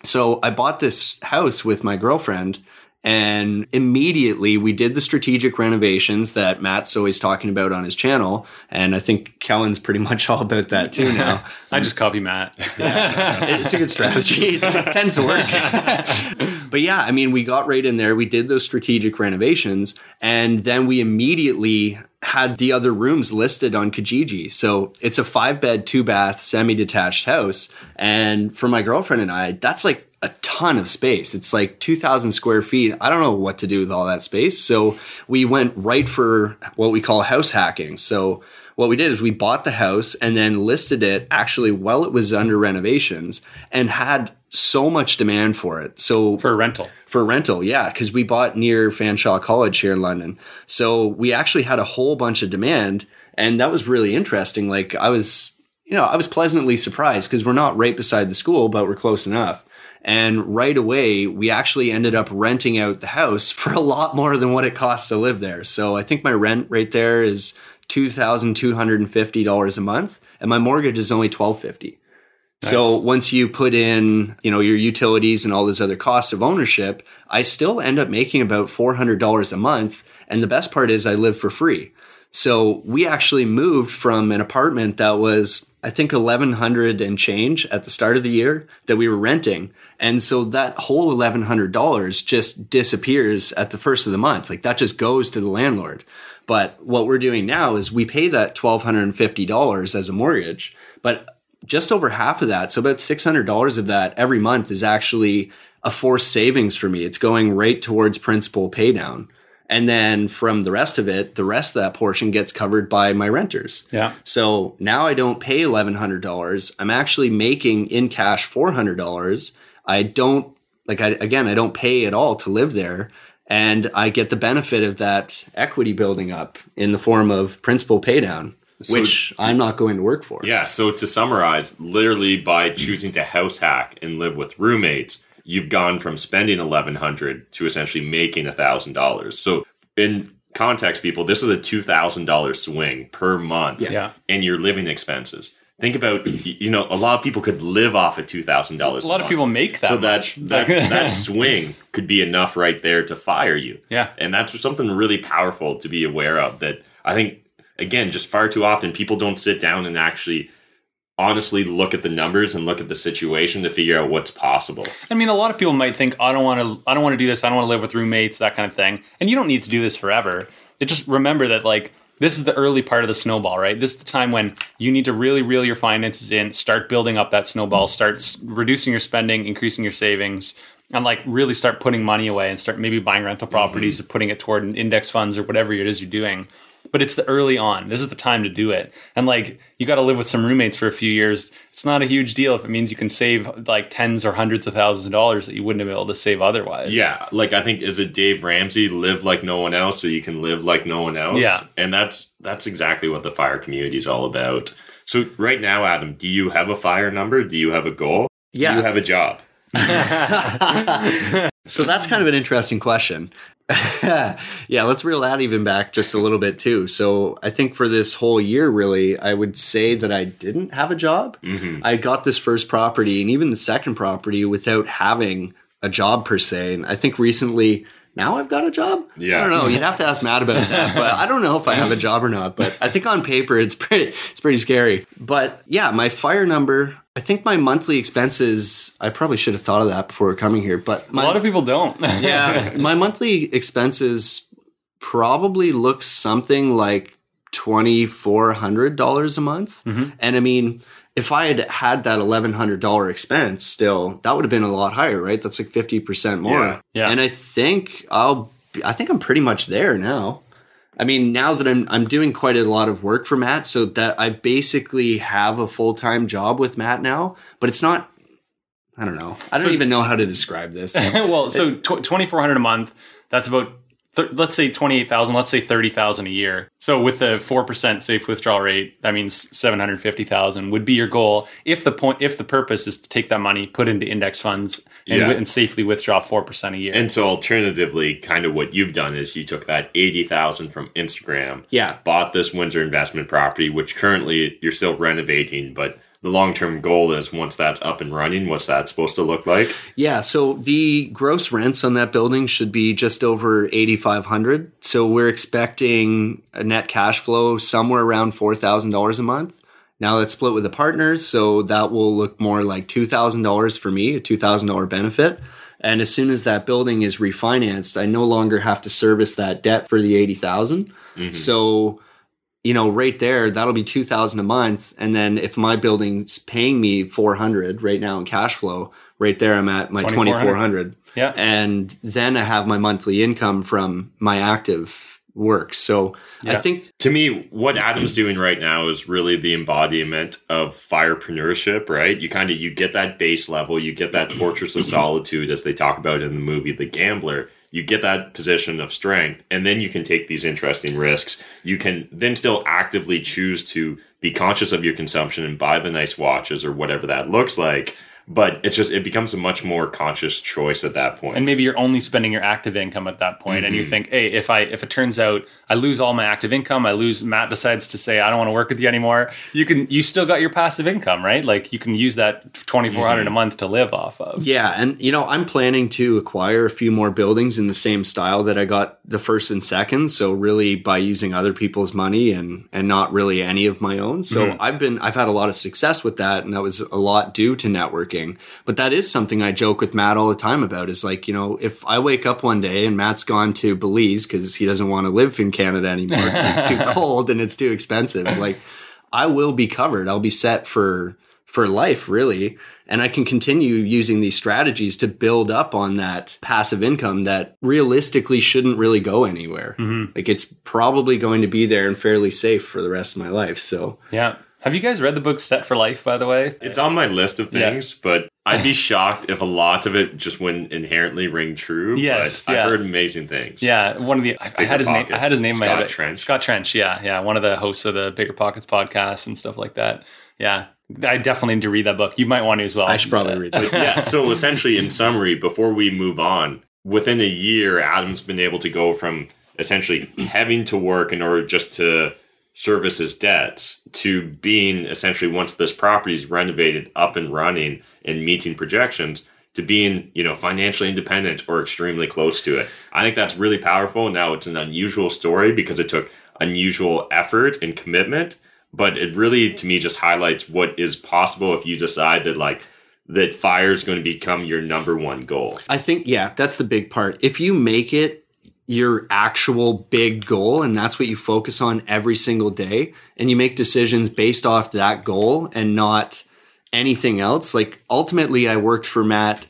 so I bought this house with my girlfriend and immediately we did the strategic renovations that Matt's always talking about on his channel. And I think Kellen's pretty much all about that too now. I just copy Matt. it's a good strategy. It's, it tends to work. but yeah, I mean, we got right in there. We did those strategic renovations, and then we immediately had the other rooms listed on Kijiji. So it's a five bed, two bath, semi detached house. And for my girlfriend and I, that's like a ton of space. It's like 2,000 square feet. I don't know what to do with all that space. So we went right for what we call house hacking. So what we did is we bought the house and then listed it actually while it was under renovations and had so much demand for it. So for rental. for rental, yeah, because we bought near Fanshawe College here in London. So we actually had a whole bunch of demand, and that was really interesting. Like I was, you know, I was pleasantly surprised because we're not right beside the school, but we're close enough. And right away, we actually ended up renting out the house for a lot more than what it cost to live there. So I think my rent right there is two thousand two hundred and fifty dollars a month, and my mortgage is only twelve fifty. So once you put in, you know, your utilities and all those other costs of ownership, I still end up making about $400 a month. And the best part is I live for free. So we actually moved from an apartment that was I think 1100 and change at the start of the year that we were renting. And so that whole $1,100 just disappears at the first of the month. Like that just goes to the landlord. But what we're doing now is we pay that $1,250 as a mortgage, but just over half of that, so about $600 of that every month is actually a forced savings for me. It's going right towards principal pay down. And then from the rest of it, the rest of that portion gets covered by my renters. Yeah. So now I don't pay $1,100. I'm actually making in cash $400. I don't, like, I, again, I don't pay at all to live there. And I get the benefit of that equity building up in the form of principal paydown, So- which I'm not going to work for. Yeah, so to summarize, literally by choosing to house hack and live with roommates, you've gone from spending eleven hundred to essentially making thousand dollars. So in context, people, this is a two thousand dollar swing per month Yeah. in your living expenses. Think about you know, a lot of people could live off of two thousand dollars. A lot of people make that. so that that that swing could be enough right there to fire you. Yeah. And that's something really powerful to be aware of that I think again just far too often people don't sit down and actually honestly look at the numbers and look at the situation to figure out what's possible. I mean, a lot of people might think, I don't want to, I don't want to do this. I don't want to live with roommates, that kind of thing. And you don't need to do this forever. It just remember that like this is the early part of the snowball, right? This is the time when you need to really reel your finances in, start building up that snowball, start s- reducing your spending, increasing your savings, and like really start putting money away and start maybe buying rental mm-hmm. properties or putting it toward index funds or whatever it is you're doing. But it's the early on. This is the time to do it. And like you got to live with some roommates for a few years. It's not a huge deal if it means you can save like tens or hundreds of thousands of dollars that you wouldn't have been able to save otherwise. Yeah, like I think is it Dave Ramsey live like no one else so you can live like no one else. Yeah. And that's that's exactly what the fire community is all about. So right now, Adam, do you have a fire number? Do you have a goal? Yeah. Do you have a job? So that's kind of an interesting question. yeah, let's reel that even back just a little bit too. So I think for this whole year, really, I would say that I didn't have a job. Mm-hmm. I got this first property and even the second property without having a job per se. And I think recently, now I've got a job. Yeah. I don't know. You'd have to ask Matt about that, but I don't know if I have a job or not. But I think on paper, it's pretty, it's pretty scary. But yeah, my fire number. I think my monthly expenses. I probably should have thought of that before coming here, but A lot of people don't. yeah, my monthly expenses probably look something like twenty four hundred dollars a month, mm-hmm. and I mean. If I had had that eleven hundred dollar expense, still that would have been a lot higher, right? That's like fifty percent more. Yeah. Yeah. And I think I'll, I think I'm pretty much there now. I mean, now that I'm I'm doing quite a lot of work for Matt, so that I basically have a full time job with Matt now, but it's not. I don't know. I don't So- even know how to describe this. well, so tw- 2400 a month, that's about th- let's say 28,000, let's say 30,000 a year. So with the 4% safe withdrawal rate, that means 750,000 would be your goal if the point if the purpose is to take that money, put into index funds and, Yeah. and safely withdraw 4% a year. And so alternatively, kind of what you've done is you took that 80,000 from Instagram. Yeah. Bought this Windsor investment property, which currently you're still renovating, but the long-term goal is once that's up and running, what's that supposed to look like? Yeah, so the gross rents on that building should be just over 8500. So we're expecting a net cash flow somewhere around $4,000 a month. Now that's split with the partners, so that will look more like $2,000 for me, a $2,000 benefit. And as soon as that building is refinanced, I no longer have to service that debt for the 80,000. Mm-hmm. So you know, right there, that'll be two thousand a month. And then if my building's paying me four hundred right now in cash flow, right there I'm at my twenty 2400. four hundred. Yeah. And then I have my monthly income from my active work. So I think To me, what Adam's doing right now is really the embodiment of firepreneurship, right? You kind of you get that base level, you get that fortress of solitude as they talk about in the movie The Gambler. You get that position of strength, and then you can take these interesting risks. You can then still actively choose to be conscious of your consumption and buy the nice watches or whatever that looks like. But it's just it becomes a much more conscious choice at that point. and maybe you're only spending your active income at that point, and you mm-hmm. think, hey, if I if it turns out I lose all my active income, I lose Matt decides to say I don't want to work with you anymore. You can you still got your passive income, right? Like you can use that twenty a mm-hmm. month to live off of. Yeah, and you know, I'm planning to acquire a few more buildings in the same style that I got the first and second, so really by using other people's money and and not really any of my own. So mm-hmm. I've been I've had a lot of success with that and that was a lot due to networking. But that is something I joke with Matt all the time about is like, you know, if I wake up one day and Matt's gone to Belize cuz he doesn't want to live in Canada anymore, it's too cold and it's too expensive, like I will be covered. I'll be set for for life really and i can continue using these strategies to build up on that passive income that realistically shouldn't really go anywhere mm-hmm. like it's probably going to be there and fairly safe for the rest of my life so Yeah. Have you guys read the book Set for Life? By the way, It's on my list of Yeah. things, but I'd be shocked if a lot of it just wouldn't inherently ring true. Yes, but yeah. I've heard amazing things. Yeah, one of the I, I had his name. I had his name. in my Scott head. Trench. Scott Trench. Yeah, yeah, one of the hosts of the Bigger Pockets podcast and stuff like that. Yeah, I definitely need to read that book. You might want to as well. i should probably read that yeah. So essentially, in summary, before we move on, within a year, Adam's been able to go from essentially having to work in order just to service his debts to being essentially once this property is renovated, up and running, and meeting projections. To being, you know, financially independent or extremely close to it. I think that's really powerful. Now it's an unusual story because it took unusual effort and commitment, but it really to me just highlights what is possible if you decide that like that fire is going to become your number one goal. I think, yeah, that's the big part. If you make it your actual big goal and that's what you focus on every single day and you make decisions based off that goal and not anything else, like ultimately, I worked for Matt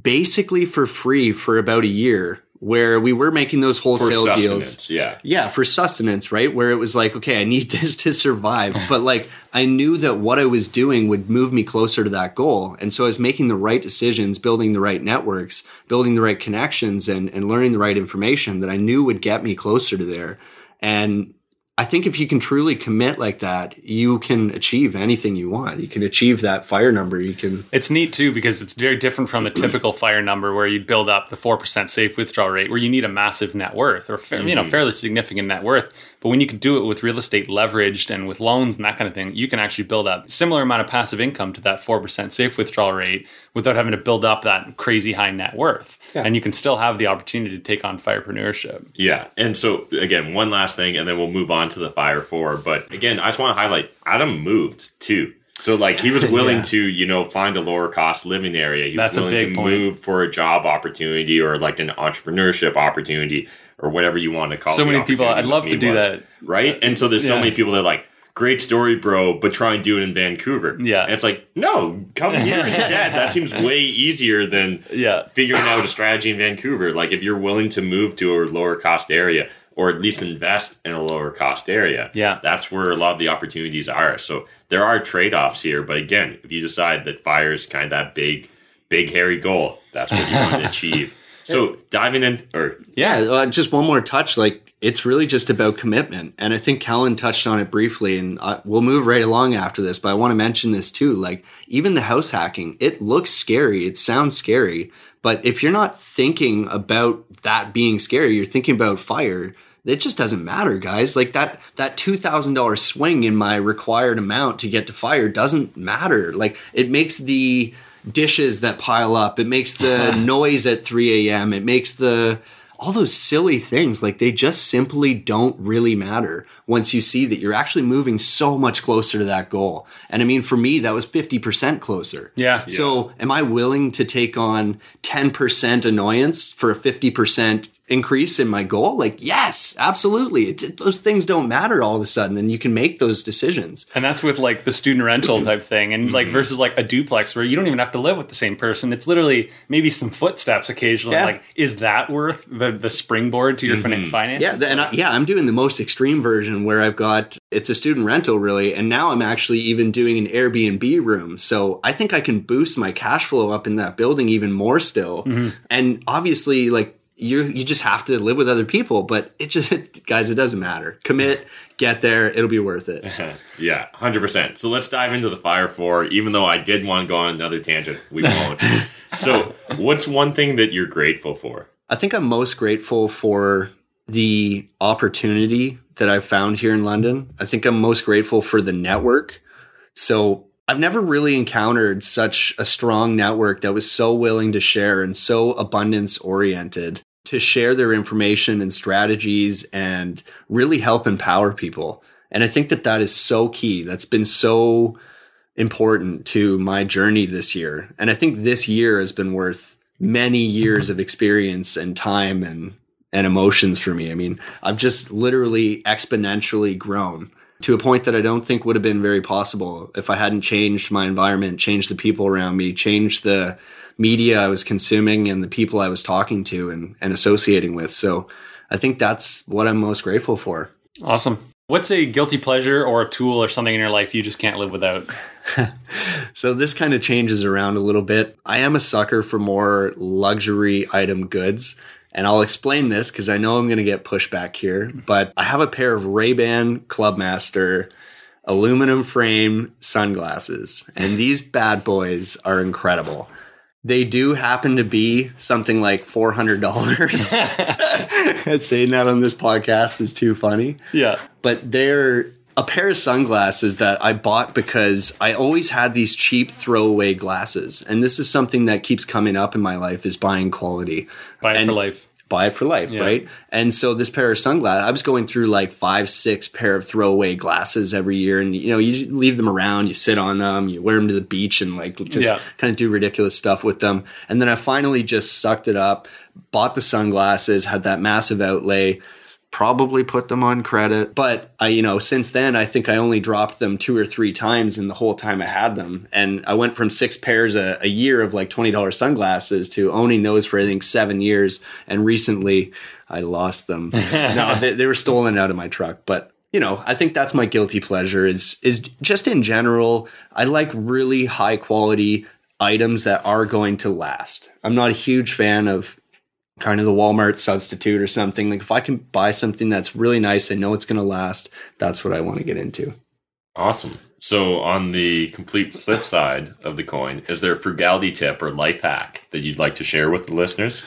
basically for free for about a year where we were making those wholesale deals. yeah. Yeah, for sustenance, right? Where it was like, okay, I need this to survive. But like, I knew that what I was doing would move me closer to that goal. And so I was making the right decisions, building the right networks, building the right connections, and, and learning the right information that I knew would get me closer to there. And I think if you can truly commit like that, you can achieve anything you want. You can achieve that fire number. You can. It's neat too because it's very different from the typical fire number where you build up the four percent safe withdrawal rate, where you need a massive net worth or fa- you know mm-hmm. fairly significant net worth. But when you can do it with real estate leveraged and with loans and that kind of thing, you can actually build up a similar amount of passive income to that four percent safe withdrawal rate without having to build up that crazy high net worth. And you can still have the opportunity to take on firepreneurship. Yeah. And so again, one last thing and then we'll move on to the fire for. But again, I just want to highlight Adam moved too. So like he was willing Yeah. to, you know, find a lower cost living area. He That's a was willing big to point. move for a job opportunity or like an entrepreneurship opportunity or whatever you want to call it. So many people- I'd love to do was. that. Right? And so there's so many people that are like, Great story, bro, but try and do it in Vancouver. Yeah. And it's like, no, come here instead. That seems way easier than Yeah. figuring out a strategy in Vancouver. Like if you're willing to move to a lower cost area or at least invest in a lower cost area, Yeah. that's where a lot of the opportunities are. So there are trade offs here, but again, if you decide that fire is kind of that big, big hairy goal, that's what you want to achieve. So diving in, or Yeah, uh, just one more touch. Like it's really just about commitment, and I think Kellen touched on it briefly, and uh, we'll move right along after this. But I want to mention this too. Like even the house hacking, it looks scary, it sounds scary, but if you're not thinking about that being scary, you're thinking about fire. It just doesn't matter, guys. Like that that two thousand dollar swing in my required amount to get to fire doesn't matter. Like it makes the dishes that pile up. It makes the noise at 3 a.m. It makes the all those silly things like they just simply don't really matter once you see that you're actually moving so much closer to that goal. And I mean, for me, that was 50% closer. Yeah. So am I willing to take on 10% annoyance for a 50% increase in my goal? Like, yes, absolutely. It, it- those things don't matter all of a sudden and you can make those decisions. And that's with like the student rental type thing, and Mm-hmm. like versus like a duplex where you don't even have to live with the same person. It's literally maybe some footsteps occasionally. Yeah. Like, is that worth the the springboard to your finan- finance? Yeah, and I, yeah, I'm doing the most extreme version where I've got it's a student rental really, and now I'm actually even doing an Airbnb room. So I think I can boost my cash flow up in that building even more still. Mm-hmm. And obviously, like you you just have to live with other people. But it just guys, it doesn't matter. Commit, get there. It'll be worth it. yeah, hundred percent. So let's dive into the fire four. Even though I did want to go on another tangent, we won't. so, what's one thing that you're grateful for? I think I'm most grateful for the opportunity that I've found here in London. I think I'm most grateful for the network. So I've never really encountered such a strong network that was so willing to share and so abundance oriented to share their information and strategies and really help empower people. And I think that that is so key. That's been so important to my journey this year. And I think this year has been worth many years of experience and time and and emotions for me. I mean, I've just literally exponentially grown to a point that I don't think would have been very possible if I hadn't changed my environment, changed the people around me, changed the media I was consuming and the people I was talking to and, and associating with. So I think that's what I'm most grateful for. Awesome. What's a guilty pleasure or a tool or something in your life you just can't live without? so this kind of changes around a little bit. I am a sucker for more luxury item goods. And I'll explain this because I know I'm going to get pushback here, but I have a pair of Ray-Ban Clubmaster aluminum frame sunglasses, and these bad boys are incredible. They do happen to be something like four hundred dollars. Saying that on this podcast is too funny. Yeah, but they're a pair of sunglasses that I bought because I always had these cheap throwaway glasses. And this is something that keeps coming up in my life is buying quality. Buy it and for life. Buy it for life, yeah. right? And so this pair of sunglasses, I was going through like five, six pair of throwaway glasses every year. And, you know, you leave them around, you sit on them, you wear them to the beach and like just yeah. kind of do ridiculous stuff with them. And then I finally just sucked it up, bought the sunglasses, had that massive outlay probably put them on credit. But I, you know, since then, I think I only dropped them two or three times in the whole time I had them. And I went from six pairs a, a year of like $20 sunglasses to owning those for, I think, seven years. And recently I lost them. no, they, they were stolen out of my truck. But you know, I think that's my guilty pleasure is is just in general, I like really high quality items that are going to last. I'm not a huge fan of kind of the Walmart substitute or something. Like if I can buy something that's really nice, I know it's going to last. That's what I want to get into. Awesome. So on the complete flip side of the coin, is there a frugality tip or life hack that you'd like to share with the listeners?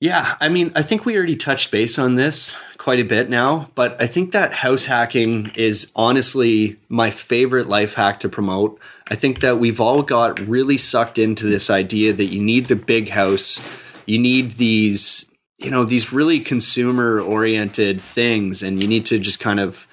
Yeah, I mean, I think we already touched base on this quite a bit now, but I think that house hacking is honestly my favorite life hack to promote. I think that we've all got really sucked into this idea that you need the big house you need these you know these really consumer oriented things and you need to just kind of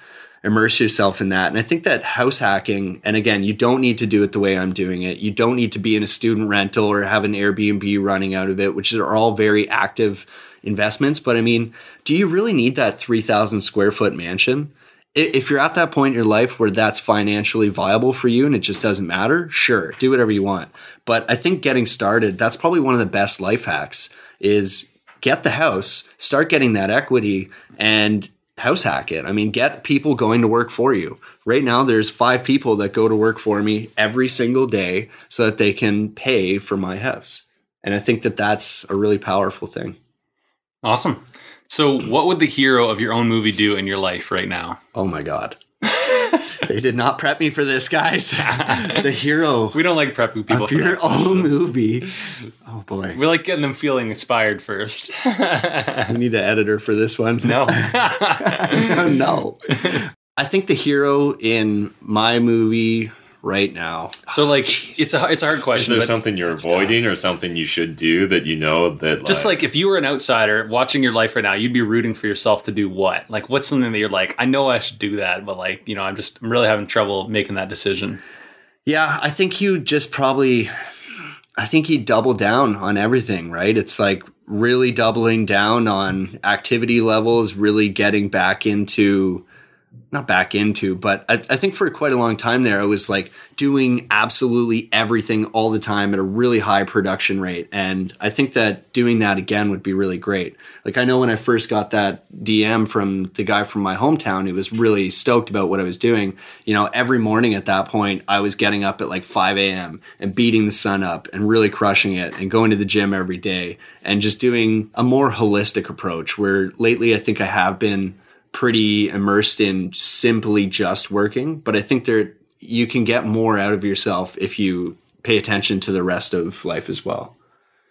immerse yourself in that. And i think that house hacking and again you don't need to do it the way i'm doing it. You don't need to be in a student rental or have an airbnb running out of it which are all very active investments. But i mean do you really need that 3000 square foot mansion if you're at that point in your life where that's financially viable for you and it just doesn't matter, sure, do whatever you want. But I think getting started, that's probably one of the best life hacks is get the house, start getting that equity and house hack it. I mean, get people going to work for you. Right now there's 5 people that go to work for me every single day so that they can pay for my house. And I think that that's a really powerful thing. Awesome. So, what would the hero of your own movie do in your life right now? Oh my god. they did not prep me for this, guys. the hero. We don't like prepping people of for your own movie. Oh boy. We like getting them feeling inspired first. we need an editor for this one. No. no. I think the hero in my movie right now. So oh, like oh, it's a it's a hard question. Is there something you're avoiding tough. or something you should do that you know that just like, like if you were an outsider watching your life right now, you'd be rooting for yourself to do what? Like what's something that you're like, I know I should do that, but like, you know, I'm just I'm really having trouble making that decision. Yeah, I think you just probably I think he double down on everything, right? It's like really doubling down on activity levels, really getting back into not back into, but I, I, think for quite a long time there, I was like doing absolutely everything all the time at a really high production rate. And I think that doing that again would be really great. Like I know when I first got that DM from the guy from my hometown, he was really stoked about what I was doing. You know, every morning at that point, I was getting up at like 5 a.m. and beating the sun up and really crushing it and going to the gym every day and just doing a more holistic approach where lately I think I have been pretty immersed in simply just working, but I think there you can get more out of yourself if you pay attention to the rest of life as well.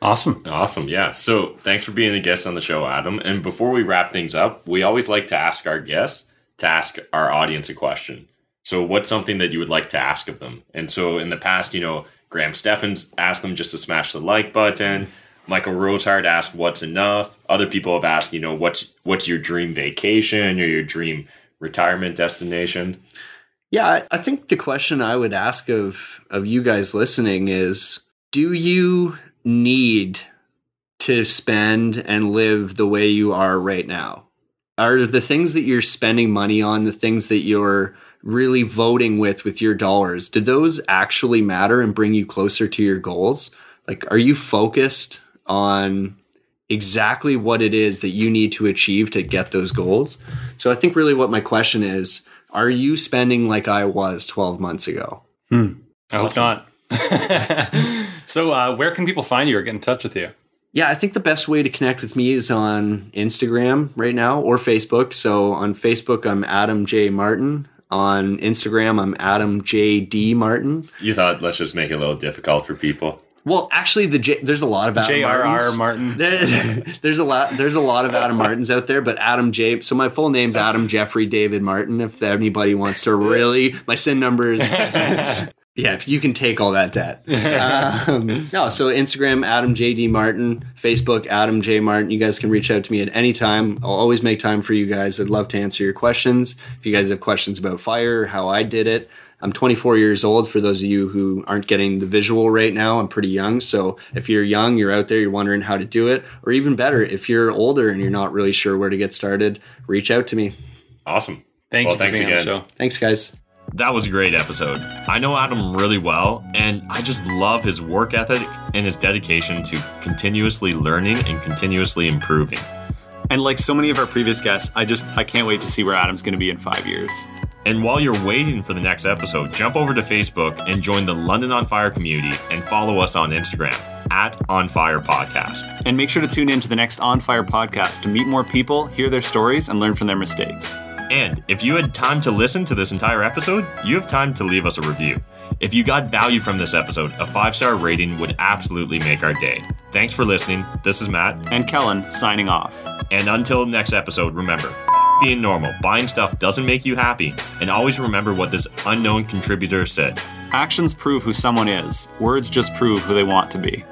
Awesome. Awesome. Yeah. So thanks for being a guest on the show, Adam. And before we wrap things up, we always like to ask our guests to ask our audience a question. So what's something that you would like to ask of them? And so in the past, you know, Graham Stephan's asked them just to smash the like button. Michael Rosehart asked, "What's enough?" Other people have asked, you know, "What's what's your dream vacation or your dream retirement destination?" Yeah, I think the question I would ask of of you guys listening is, do you need to spend and live the way you are right now? Are the things that you're spending money on the things that you're really voting with with your dollars? Do those actually matter and bring you closer to your goals? Like, are you focused on exactly what it is that you need to achieve to get those goals. So I think really what my question is, are you spending like I was 12 months ago? Hmm. I hope not. so uh, where can people find you or get in touch with you? Yeah, I think the best way to connect with me is on Instagram right now or Facebook. So on Facebook, I'm Adam J. Martin. On Instagram, I'm Adam J. D. Martin. You thought let's just make it a little difficult for people. Well, actually, the J, there's a lot of Adam J.R.R. Martin. There, there's a lot. There's a lot of Adam Martins out there, but Adam J. So my full name's Adam Jeffrey David Martin. If anybody wants to really, my SIN number is. yeah, if you can take all that debt. Um, no, so Instagram Adam J D Martin, Facebook Adam J Martin. You guys can reach out to me at any time. I'll always make time for you guys. I'd love to answer your questions. If you guys have questions about fire, how I did it. I'm 24 years old. For those of you who aren't getting the visual right now, I'm pretty young. So if you're young, you're out there, you're wondering how to do it, or even better, if you're older and you're not really sure where to get started, reach out to me. Awesome. Thank well, you. thanks again. Thanks, guys. That was a great episode. I know Adam really well, and I just love his work ethic and his dedication to continuously learning and continuously improving. And like so many of our previous guests, I just I can't wait to see where Adam's going to be in five years. And while you're waiting for the next episode, jump over to Facebook and join the London on Fire community and follow us on Instagram at On Fire Podcast. And make sure to tune in to the next On Fire podcast to meet more people, hear their stories, and learn from their mistakes. And if you had time to listen to this entire episode, you have time to leave us a review. If you got value from this episode, a five star rating would absolutely make our day. Thanks for listening. This is Matt. And Kellen signing off. And until next episode, remember being normal. Buying stuff doesn't make you happy. And always remember what this unknown contributor said Actions prove who someone is, words just prove who they want to be.